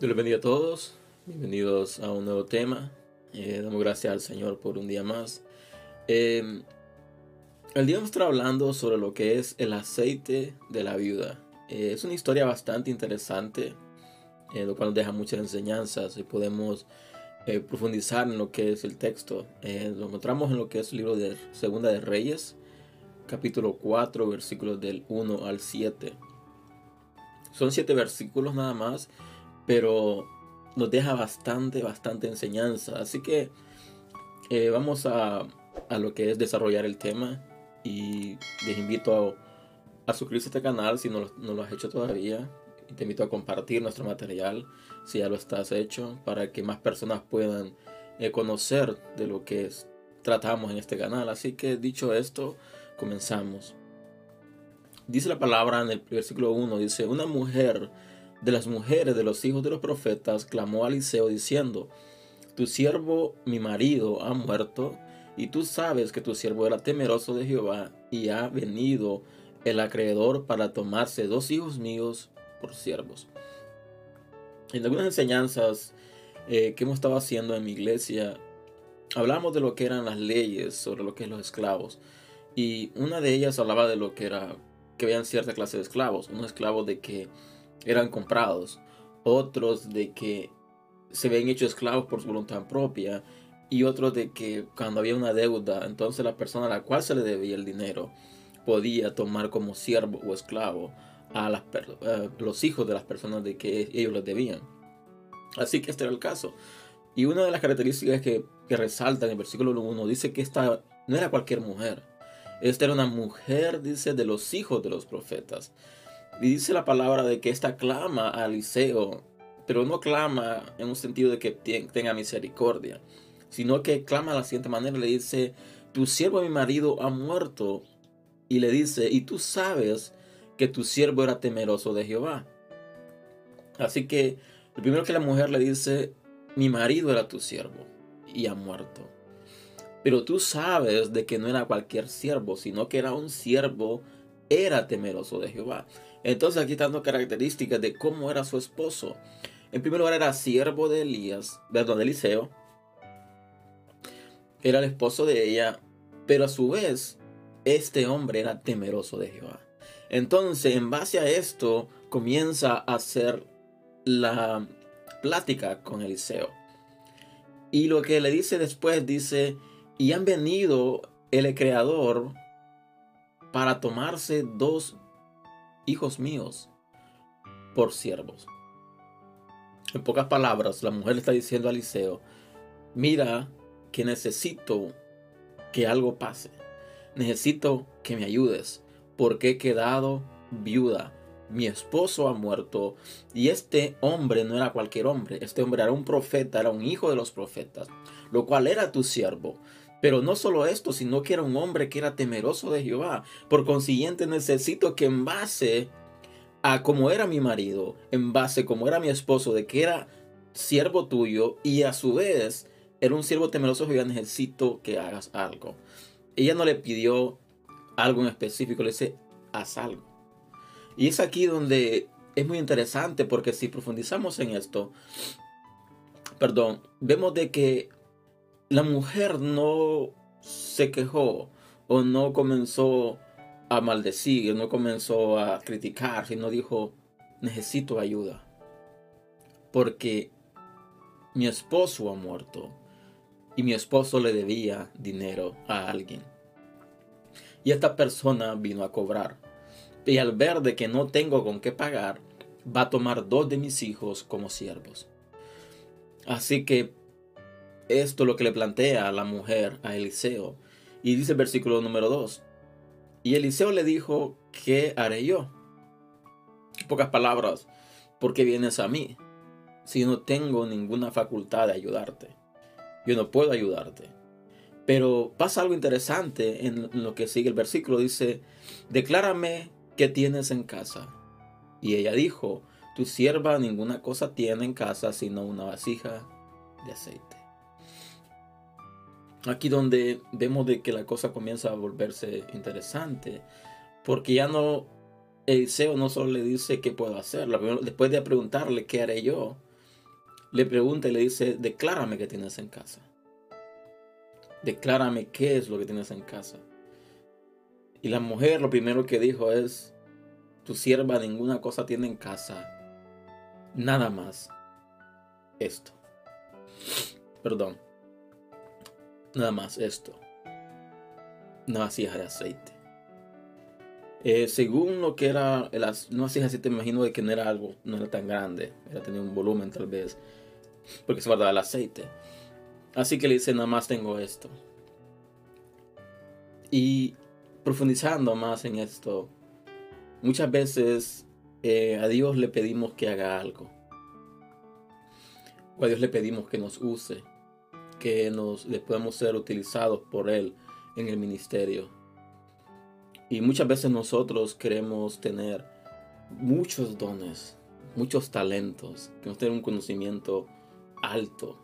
Dios les bendiga a todos. Bienvenidos a un nuevo tema. Eh, damos gracias al Señor por un día más. Eh, el día vamos a estar hablando sobre lo que es el aceite de la viuda. Eh, es una historia bastante interesante, eh, lo cual nos deja muchas enseñanzas y podemos eh, profundizar en lo que es el texto. Eh, lo encontramos en lo que es el libro de Segunda de Reyes, capítulo 4, versículos del 1 al 7. Son siete versículos nada más, pero nos deja bastante, bastante enseñanza. Así que eh, vamos a, a lo que es desarrollar el tema y les invito a, a suscribirse a este canal si no lo, no lo has hecho todavía. Y te invito a compartir nuestro material si ya lo estás hecho para que más personas puedan eh, conocer de lo que es- tratamos en este canal. Así que dicho esto, comenzamos. Dice la palabra en el versículo 1, dice, una mujer de las mujeres de los hijos de los profetas clamó a Eliseo diciendo, tu siervo, mi marido, ha muerto, y tú sabes que tu siervo era temeroso de Jehová, y ha venido el acreedor para tomarse dos hijos míos por siervos. En algunas enseñanzas eh, que hemos estado haciendo en mi iglesia, hablamos de lo que eran las leyes sobre lo que es los esclavos. Y una de ellas hablaba de lo que era que habían cierta clase de esclavos. Unos esclavos de que eran comprados, otros de que se ven hechos esclavos por su voluntad propia y otros de que cuando había una deuda, entonces la persona a la cual se le debía el dinero podía tomar como siervo o esclavo a los hijos de las personas de que ellos les debían. Así que este era el caso. Y una de las características que, que resalta en el versículo 1 dice que esta no era cualquier mujer. Esta era una mujer, dice, de los hijos de los profetas. Y dice la palabra de que esta clama a Eliseo, pero no clama en un sentido de que tenga misericordia, sino que clama de la siguiente manera, le dice, tu siervo mi marido ha muerto. Y le dice, y tú sabes que tu siervo era temeroso de Jehová. Así que lo primero que la mujer le dice, mi marido era tu siervo y ha muerto. Pero tú sabes de que no era cualquier siervo, sino que era un siervo, era temeroso de Jehová. Entonces aquí están dando características de cómo era su esposo. En primer lugar era siervo de Elías, perdón, de Eliseo. Era el esposo de ella, pero a su vez este hombre era temeroso de Jehová. Entonces, en base a esto, comienza a hacer la plática con Eliseo. Y lo que le dice después, dice, y han venido el creador para tomarse dos hijos míos por siervos. En pocas palabras, la mujer está diciendo a Eliseo, mira que necesito que algo pase. Necesito que me ayudes porque he quedado viuda. Mi esposo ha muerto y este hombre no era cualquier hombre. Este hombre era un profeta, era un hijo de los profetas, lo cual era tu siervo. Pero no solo esto, sino que era un hombre que era temeroso de Jehová. Por consiguiente, necesito que en base a cómo era mi marido, en base a cómo era mi esposo, de que era siervo tuyo y a su vez era un siervo temeroso de Jehová, necesito que hagas algo. Ella no le pidió algo en específico, le dice, haz algo. Y es aquí donde es muy interesante porque si profundizamos en esto, perdón, vemos de que la mujer no se quejó o no comenzó a maldecir, no comenzó a criticar, sino dijo, necesito ayuda. Porque mi esposo ha muerto y mi esposo le debía dinero a alguien. Y esta persona vino a cobrar. Y al ver de que no tengo con qué pagar, va a tomar dos de mis hijos como siervos. Así que esto es lo que le plantea a la mujer a Eliseo. Y dice el versículo número 2. Y Eliseo le dijo, ¿qué haré yo? Pocas palabras, ¿por qué vienes a mí? Si no tengo ninguna facultad de ayudarte. Yo no puedo ayudarte. Pero pasa algo interesante en lo que sigue el versículo. Dice, declárame qué tienes en casa. Y ella dijo, tu sierva ninguna cosa tiene en casa sino una vasija de aceite. Aquí donde vemos de que la cosa comienza a volverse interesante. Porque ya no Eliseo no solo le dice qué puedo hacer, después de preguntarle qué haré yo, le pregunta y le dice, declárame qué tienes en casa. Declárame qué es lo que tienes en casa. Y la mujer lo primero que dijo es, tu sierva ninguna cosa tiene en casa, nada más esto. Perdón, nada más esto. Vasija de aceite. Eh, según lo que era, no vasija de aceite, me imagino de que no era algo, no era tan grande, era tener un volumen tal vez, porque se guardaba el aceite. Así que le dice, nada más tengo esto. Y profundizando más en esto, muchas veces eh, a Dios le pedimos que haga algo. O a Dios le pedimos que nos use, que nos le podamos ser utilizados por Él en el ministerio. Y muchas veces nosotros queremos tener muchos dones, muchos talentos, que nos tener un conocimiento alto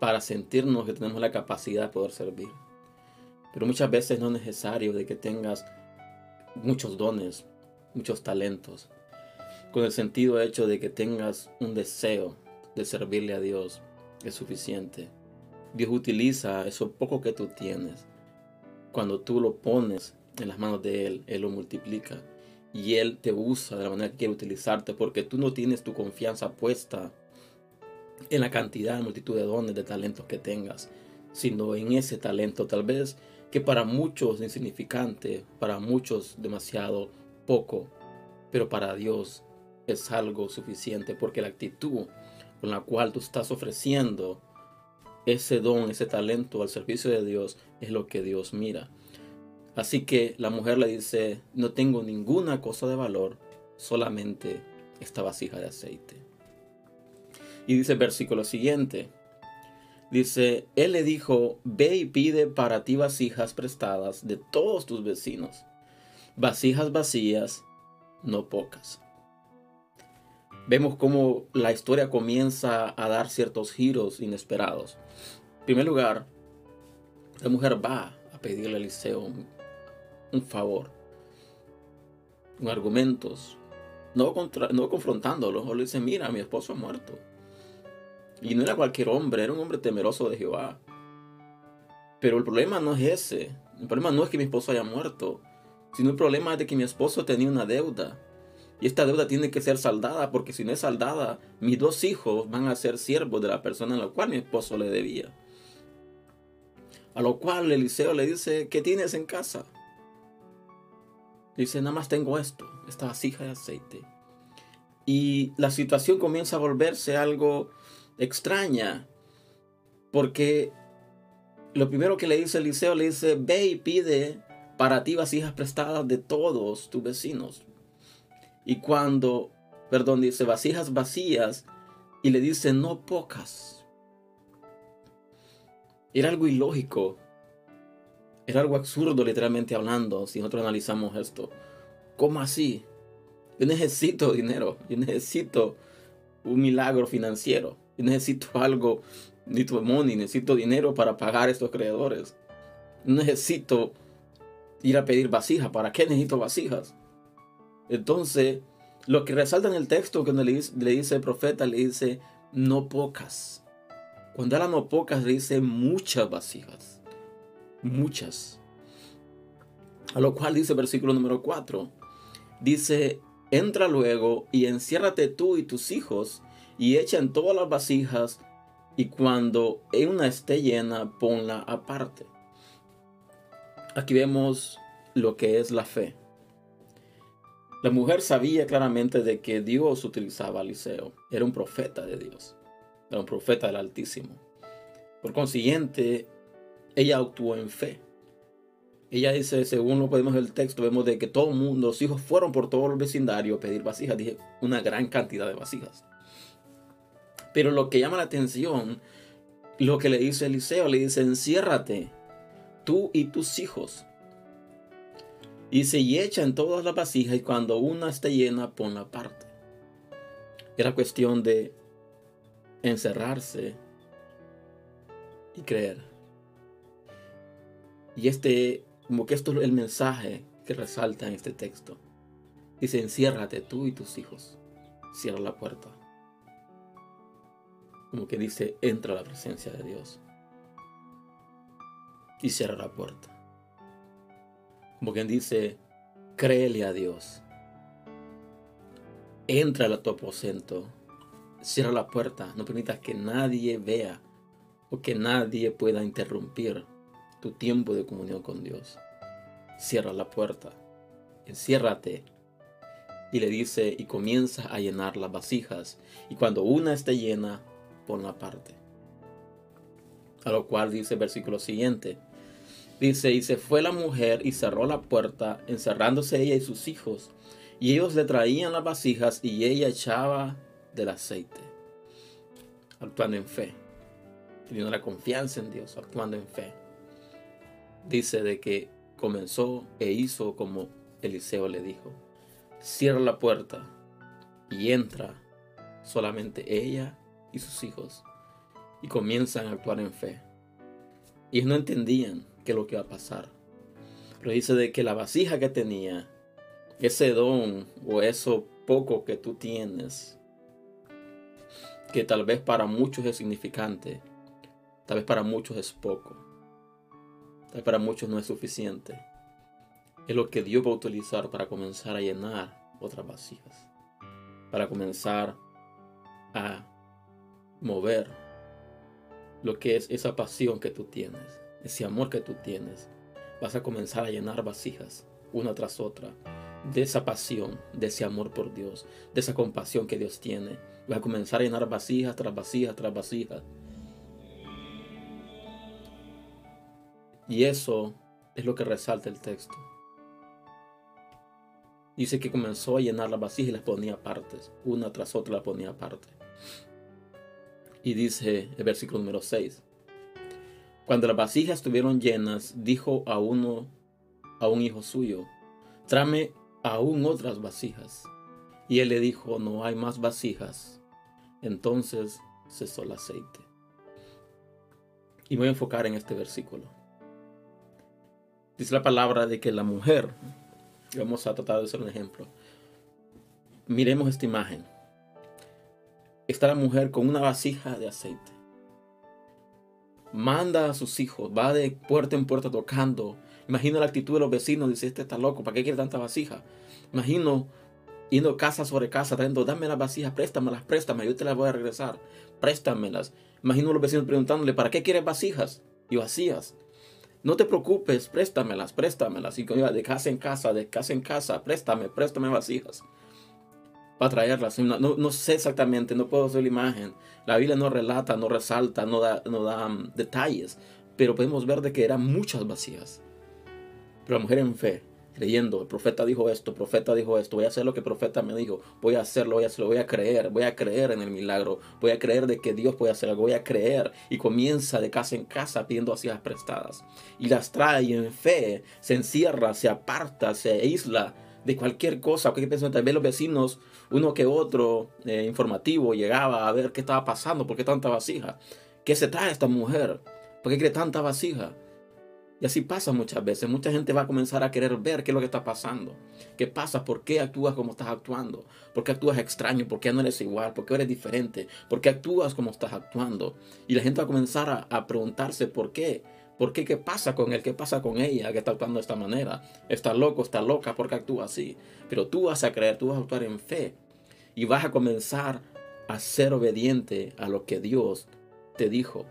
para sentirnos que tenemos la capacidad de poder servir. Pero muchas veces no es necesario de que tengas muchos dones, muchos talentos, con el sentido hecho de que tengas un deseo de servirle a Dios es suficiente. Dios utiliza eso poco que tú tienes. Cuando tú lo pones en las manos de Él, Él lo multiplica. Y Él te usa de la manera que quiere utilizarte porque tú no tienes tu confianza puesta en la cantidad, multitud de dones, de talentos que tengas, sino en ese talento tal vez que para muchos es insignificante, para muchos demasiado poco, pero para Dios es algo suficiente porque la actitud con la cual tú estás ofreciendo ese don, ese talento al servicio de Dios es lo que Dios mira. Así que la mujer le dice, no tengo ninguna cosa de valor, solamente esta vasija de aceite. Y dice el versículo siguiente. Dice, él le dijo, ve y pide para ti vasijas prestadas de todos tus vecinos, vasijas vacías, no pocas. Vemos cómo la historia comienza a dar ciertos giros inesperados. En primer lugar, la mujer va a pedirle a Eliseo un, un favor, con argumentos, no, contra, no confrontándolo, o le dice, mira, mi esposo ha muerto y no era cualquier hombre, era un hombre temeroso de Jehová. Pero el problema no es ese. El problema no es que mi esposo haya muerto, sino el problema es de que mi esposo tenía una deuda. Y esta deuda tiene que ser saldada, porque si no es saldada, mis dos hijos van a ser siervos de la persona a la cual mi esposo le debía. A lo cual Eliseo le dice, ¿qué tienes en casa? Dice, nada más tengo esto, esta vasija de aceite. Y la situación comienza a volverse algo extraña, porque lo primero que le dice Eliseo, le dice, ve y pide para ti vasijas prestadas de todos tus vecinos. Y cuando, perdón, dice vasijas vacías, y le dice no pocas. Era algo ilógico. Era algo absurdo literalmente hablando, si nosotros analizamos esto. ¿Cómo así? Yo necesito dinero, yo necesito un milagro financiero necesito algo, necesito money, necesito dinero para pagar estos creadores. Necesito ir a pedir vasijas. ¿Para qué necesito vasijas? Entonces, lo que resalta en el texto que le dice, el profeta, le dice no pocas. Cuando habla no pocas, le dice muchas vasijas. Muchas. A lo cual dice versículo número 4. Dice, entra luego y enciérrate tú y tus hijos y echa en todas las vasijas y cuando una esté llena, ponla aparte. Aquí vemos lo que es la fe. La mujer sabía claramente de que Dios utilizaba a Eliseo. Era un profeta de Dios. Era un profeta del Altísimo. Por consiguiente, ella actuó en fe. Ella dice, según lo podemos ver el texto, vemos de que todo el mundo, los hijos fueron por todo el vecindario a pedir vasijas. Dije, una gran cantidad de vasijas. Pero lo que llama la atención, lo que le dice Eliseo, le dice, enciérrate, tú y tus hijos. Y se echa en todas las vasijas y cuando una esté llena, ponla aparte. Era cuestión de encerrarse y creer. Y este, como que esto es el mensaje que resalta en este texto. Dice, enciérrate tú y tus hijos. Cierra la puerta. como que dice, entra a la presencia de Dios. Y cierra la puerta. Como quien dice, créele a Dios. Entra a tu aposento. Cierra la puerta. No permitas que nadie vea o que nadie pueda interrumpir tu tiempo de comunión con Dios. Cierra la puerta. Enciérrate y le dice y comienza a llenar las vasijas y cuando una esté llena ponla aparte a lo cual dice el versículo siguiente dice y se fue la mujer y cerró la puerta encerrándose ella y sus hijos y ellos le traían las vasijas y ella echaba del aceite actuando en fe teniendo la confianza en Dios actuando en fe dice de que comenzó e hizo como Eliseo le dijo cierra la puerta y entra solamente ella y sus hijos y comienzan a actuar en fe. Ellos no entendían qué es lo que iba a pasar. Pero dice de que la vasija que tenía, ese don o eso poco que tú tienes, que tal vez para muchos es significante, tal vez para muchos es poco, tal vez para muchos no es suficiente es lo que Dios va a utilizar para comenzar a llenar otras vasijas, para comenzar a mover lo que es esa pasión que tú tienes, ese amor que tú tienes. Vas a comenzar a llenar vasijas una tras otra de esa pasión, de ese amor por Dios, de esa compasión que Dios tiene. Vas a comenzar a llenar vasijas tras vasijas tras vasijas. Y eso es lo que resalta el texto. Dice que comenzó a llenar las vasijas y las ponía partes, una tras otra la ponía aparte. Y dice el versículo número 6. Cuando las vasijas estuvieron llenas, dijo a uno, a un hijo suyo, tráeme aún otras vasijas. Y él le dijo, no hay más vasijas. Entonces cesó el aceite. Y voy a enfocar en este versículo. Dice la palabra de que la mujer Vamos a tratar de hacer un ejemplo. Miremos esta imagen. Está la mujer con una vasija de aceite. Manda a sus hijos, va de puerta en puerta tocando. Imagino la actitud de los vecinos, dice, este está loco, ¿para qué quiere tanta vasija? Imagino yendo casa sobre casa, trayendo, dame las vasijas, préstamelas, préstame, yo te las voy a regresar, préstamelas. Imagino los vecinos preguntándole, ¿para qué quieres vasijas? Y vacías. No te preocupes, préstamelas, préstamelas. Y de casa en casa, de casa en casa, préstame, préstame vasijas. Para traerlas. No, sé exactamente, no puedo hacer la imagen. La Biblia no relata, no resalta, no da, no da um, detalles. Pero podemos ver de que eran muchas vasijas. Pero la mujer en fe creyendo, el profeta dijo esto, el profeta dijo esto, voy a hacer lo que el profeta me dijo, voy a hacerlo, voy a hacerlo, voy a creer, voy a creer en el milagro, voy a creer de que Dios puede hacer algo, voy a creer y comienza de casa en casa pidiendo las prestadas y las trae en fe, se encierra, se aparta, se aísla de cualquier cosa, cualquier pensamiento, tal vez los vecinos, uno que otro eh, informativo llegaba a ver qué estaba pasando, por qué tanta vasija, qué se trae esta mujer, por qué quiere tanta vasija. Y así pasa muchas veces. Mucha gente va a comenzar a querer ver qué es lo que está pasando. ¿Qué pasa? ¿Por qué actúas como estás actuando? ¿Por qué actúas extraño? ¿Por qué no eres igual? ¿Por qué eres diferente? ¿Por qué actúas como estás actuando? Y la gente va a comenzar a, preguntarse por qué. ¿Por qué? ¿Qué pasa con él? ¿Qué pasa con ella que está actuando de esta manera? Está loco, está loca, ¿por qué actúa así? Pero tú vas a creer, tú vas a actuar en fe. Y vas a comenzar a ser obediente a lo que Dios te dijo.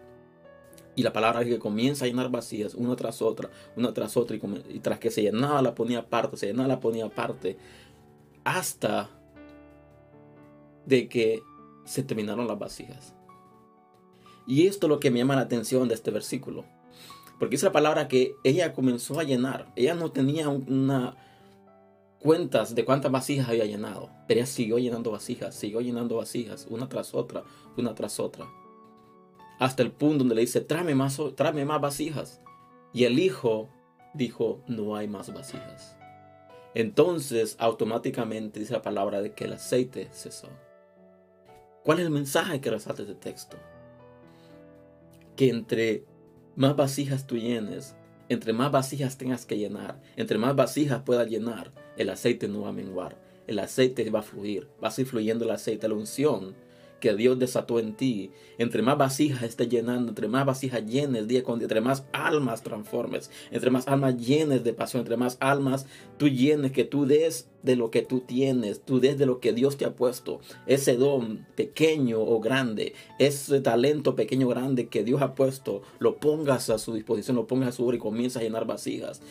Y la palabra que comienza a llenar vacías, una tras otra, una tras otra, y, tras que se llenaba la ponía aparte, se llenaba la ponía aparte, hasta de que se terminaron las vasijas. Y esto es lo que me llama la atención de este versículo. Porque es la palabra que ella comenzó a llenar. Ella no tenía una cuentas de cuántas vasijas había llenado. Pero ella siguió llenando vasijas, siguió llenando vasijas, una tras otra, una tras otra hasta el punto donde le dice, tráeme más, tráeme más vasijas. Y el hijo dijo, no hay más vasijas. Entonces automáticamente dice la palabra de que el aceite cesó. ¿Cuál es el mensaje que resalta este texto? Que entre más vasijas tú llenes, entre más vasijas tengas que llenar, entre más vasijas puedas llenar, el aceite no va a menguar, el aceite va a fluir, va a ir fluyendo el aceite, la unción que Dios desató en ti, entre más vasijas estés llenando, entre más vasijas llenes día con día, entre más almas transformes, entre más almas llenes de pasión, entre más almas tú llenes, que tú des de lo que tú tienes, tú des de lo que Dios te ha puesto, ese don pequeño o grande, ese talento pequeño o grande que Dios ha puesto, lo pongas a su disposición, lo pongas a su obra y comienza a llenar vasijas.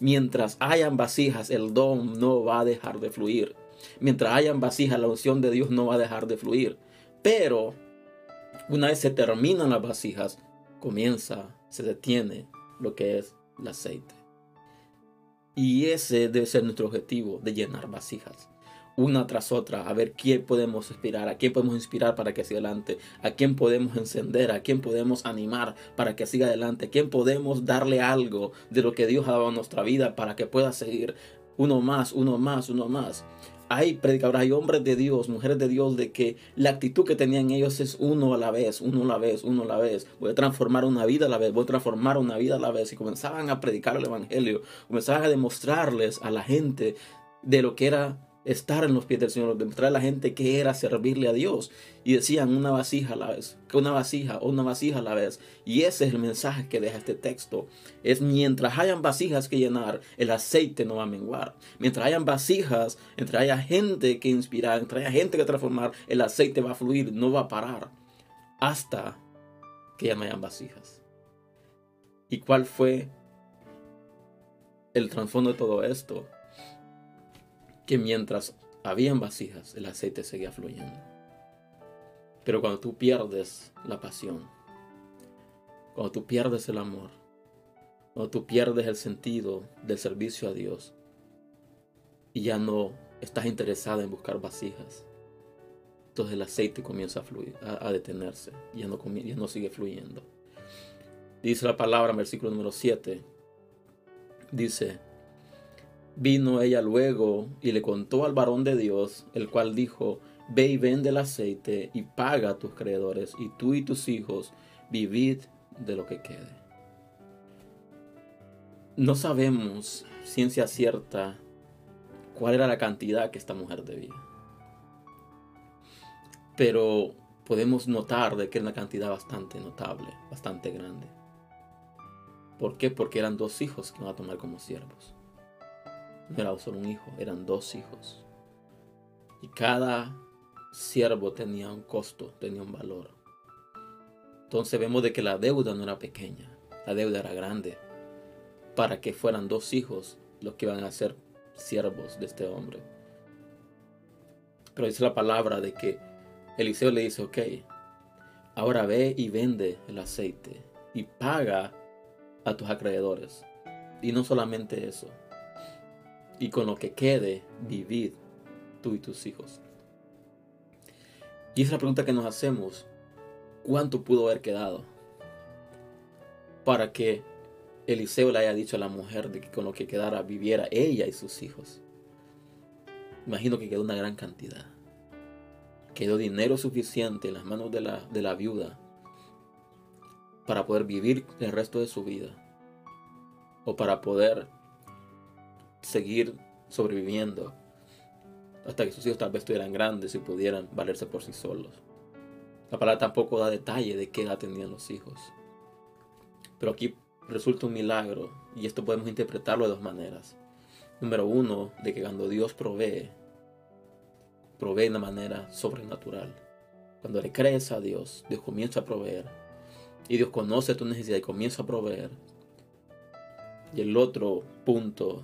Mientras hayan vasijas, el don no va a dejar de fluir. Mientras hayan vasijas, la unción de Dios no va a dejar de fluir. Pero una vez se terminan las vasijas, comienza, se detiene lo que es el aceite. Y ese debe ser nuestro objetivo, de llenar vasijas. Una tras otra, a ver quién podemos inspirar, a quién podemos inspirar para que siga adelante, a quién podemos encender, a quién podemos animar para que siga adelante, a quién podemos darle algo de lo que Dios ha dado a nuestra vida para que pueda seguir uno más, uno más, uno más hay predicadores, hay hombres de Dios, mujeres de Dios, de que la actitud que tenían ellos es uno a la vez, uno a la vez, uno a la vez. Voy a transformar una vida a la vez, voy a transformar una vida a la vez. Y comenzaban a predicar el Evangelio, comenzaban a demostrarles a la gente de lo que era estar en los pies del Señor, demostrar a la gente que era servirle a Dios. Y decían una vasija a la vez, una vasija una vasija a la vez. Y ese es el mensaje que deja este texto. Es mientras hayan vasijas que llenar, el aceite no va a menguar. Mientras hayan vasijas, entre haya gente que inspirar, entre haya gente que transformar, el aceite va a fluir, no va a parar. Hasta que ya no hayan vasijas. ¿Y cuál fue el trasfondo de todo esto? Que mientras habían vasijas, el aceite seguía fluyendo. Pero cuando tú pierdes la pasión, cuando tú pierdes el amor, cuando tú pierdes el sentido del servicio a Dios y ya no estás interesada en buscar vasijas, entonces el aceite comienza a fluir, a, detenerse, ya no, ya no sigue fluyendo. Dice la palabra en versículo número 7, dice, Vino ella luego y le contó al varón de Dios, el cual dijo, Ve y vende el aceite y paga a tus creedores, y tú y tus hijos vivid de lo que quede. No sabemos, ciencia cierta, cuál era la cantidad que esta mujer debía. Pero podemos notar de que era una cantidad bastante notable, bastante grande. ¿Por qué? Porque eran dos hijos que iban a tomar como siervos. No era solo un hijo, eran dos hijos. Y cada siervo tenía un costo, tenía un valor. Entonces vemos de que la deuda no era pequeña, la deuda era grande, para que fueran dos hijos los que iban a ser siervos de este hombre. Pero dice la palabra de que Eliseo le dice, ok, ahora ve y vende el aceite y paga a tus acreedores. Y no solamente eso, y con lo que quede, vivid tú y tus hijos. Y es la pregunta que nos hacemos. ¿Cuánto pudo haber quedado? Para que Eliseo le haya dicho a la mujer de que con lo que quedara viviera ella y sus hijos. Imagino que quedó una gran cantidad. Quedó dinero suficiente en las manos de la, de la viuda para poder vivir el resto de su vida. O para poder seguir sobreviviendo hasta que sus hijos tal vez estuvieran grandes y pudieran valerse por sí solos. La palabra tampoco da detalle de qué edad tenían los hijos. Pero aquí resulta un milagro y esto podemos interpretarlo de dos maneras. Número uno, de que cuando Dios provee, provee de una manera sobrenatural. Cuando le crees a Dios, Dios comienza a proveer. Y Dios conoce tu necesidad y comienza a proveer. Y el otro punto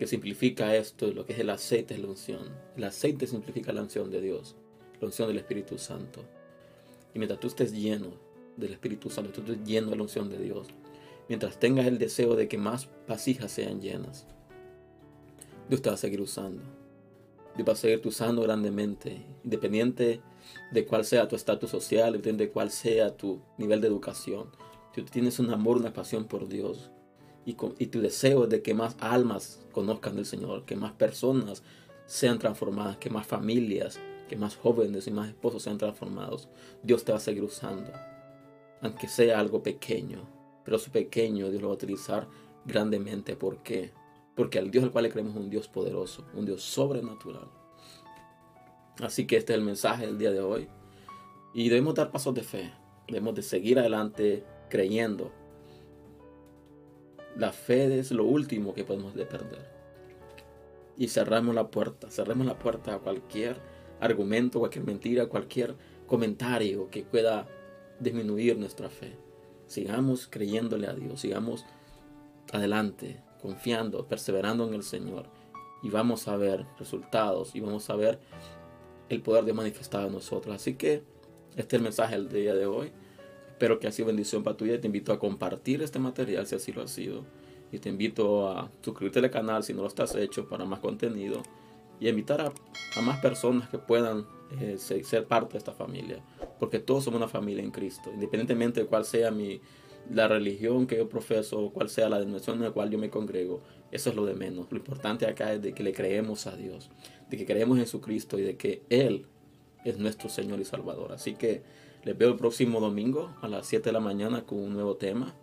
que simplifica esto, lo que es el aceite es la unción. El aceite simplifica la unción de Dios, la unción del Espíritu Santo. Y mientras tú estés lleno del Espíritu Santo, tú estés lleno de la unción de Dios, mientras tengas el deseo de que más vasijas sean llenas, Dios te va a seguir usando. Dios va a seguir usando grandemente, independiente de cuál sea tu estatus social, independiente de cuál sea tu nivel de educación. Si tú tienes un amor, una pasión por Dios, y, tu deseo de que más almas conozcan del Señor, que más personas sean transformadas, que más familias, que más jóvenes y más esposos sean transformados, Dios te va a seguir usando. Aunque sea algo pequeño, pero su pequeño Dios lo va a utilizar grandemente. ¿Por qué? Porque al Dios al cual le creemos es un Dios poderoso, un Dios sobrenatural. Así que este es el mensaje del día de hoy. Y debemos dar pasos de fe. Debemos de seguir adelante creyendo. La fe es lo último que podemos de perder. Y cerramos la puerta, cerremos la puerta a cualquier argumento, cualquier mentira, cualquier comentario que pueda disminuir nuestra fe. Sigamos creyéndole a Dios, sigamos adelante, confiando, perseverando en el Señor. Y vamos a ver resultados y vamos a ver el poder de manifestado en nosotros. Así que este es el mensaje del día de hoy. Espero que ha sido bendición para tu vida. Te invito a compartir este material si así lo ha sido. Y te invito a suscribirte al canal si no lo estás hecho para más contenido. Y invitar a, más personas que puedan eh, ser, parte de esta familia. Porque todos somos una familia en Cristo. Independientemente de cuál sea mi, la religión que yo profeso, cuál sea la denominación en la cual yo me congrego, eso es lo de menos. Lo importante acá es de que le creemos a Dios, de que creemos en Jesucristo y de que Él es nuestro Señor y Salvador. Así que les veo el próximo domingo a las 7 de la mañana con un nuevo tema.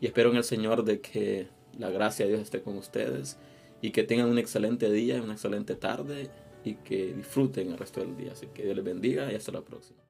Y espero en el Señor de que la gracia de Dios esté con ustedes y que tengan un excelente día, una excelente tarde y que disfruten el resto del día. Así que Dios les bendiga y hasta la próxima.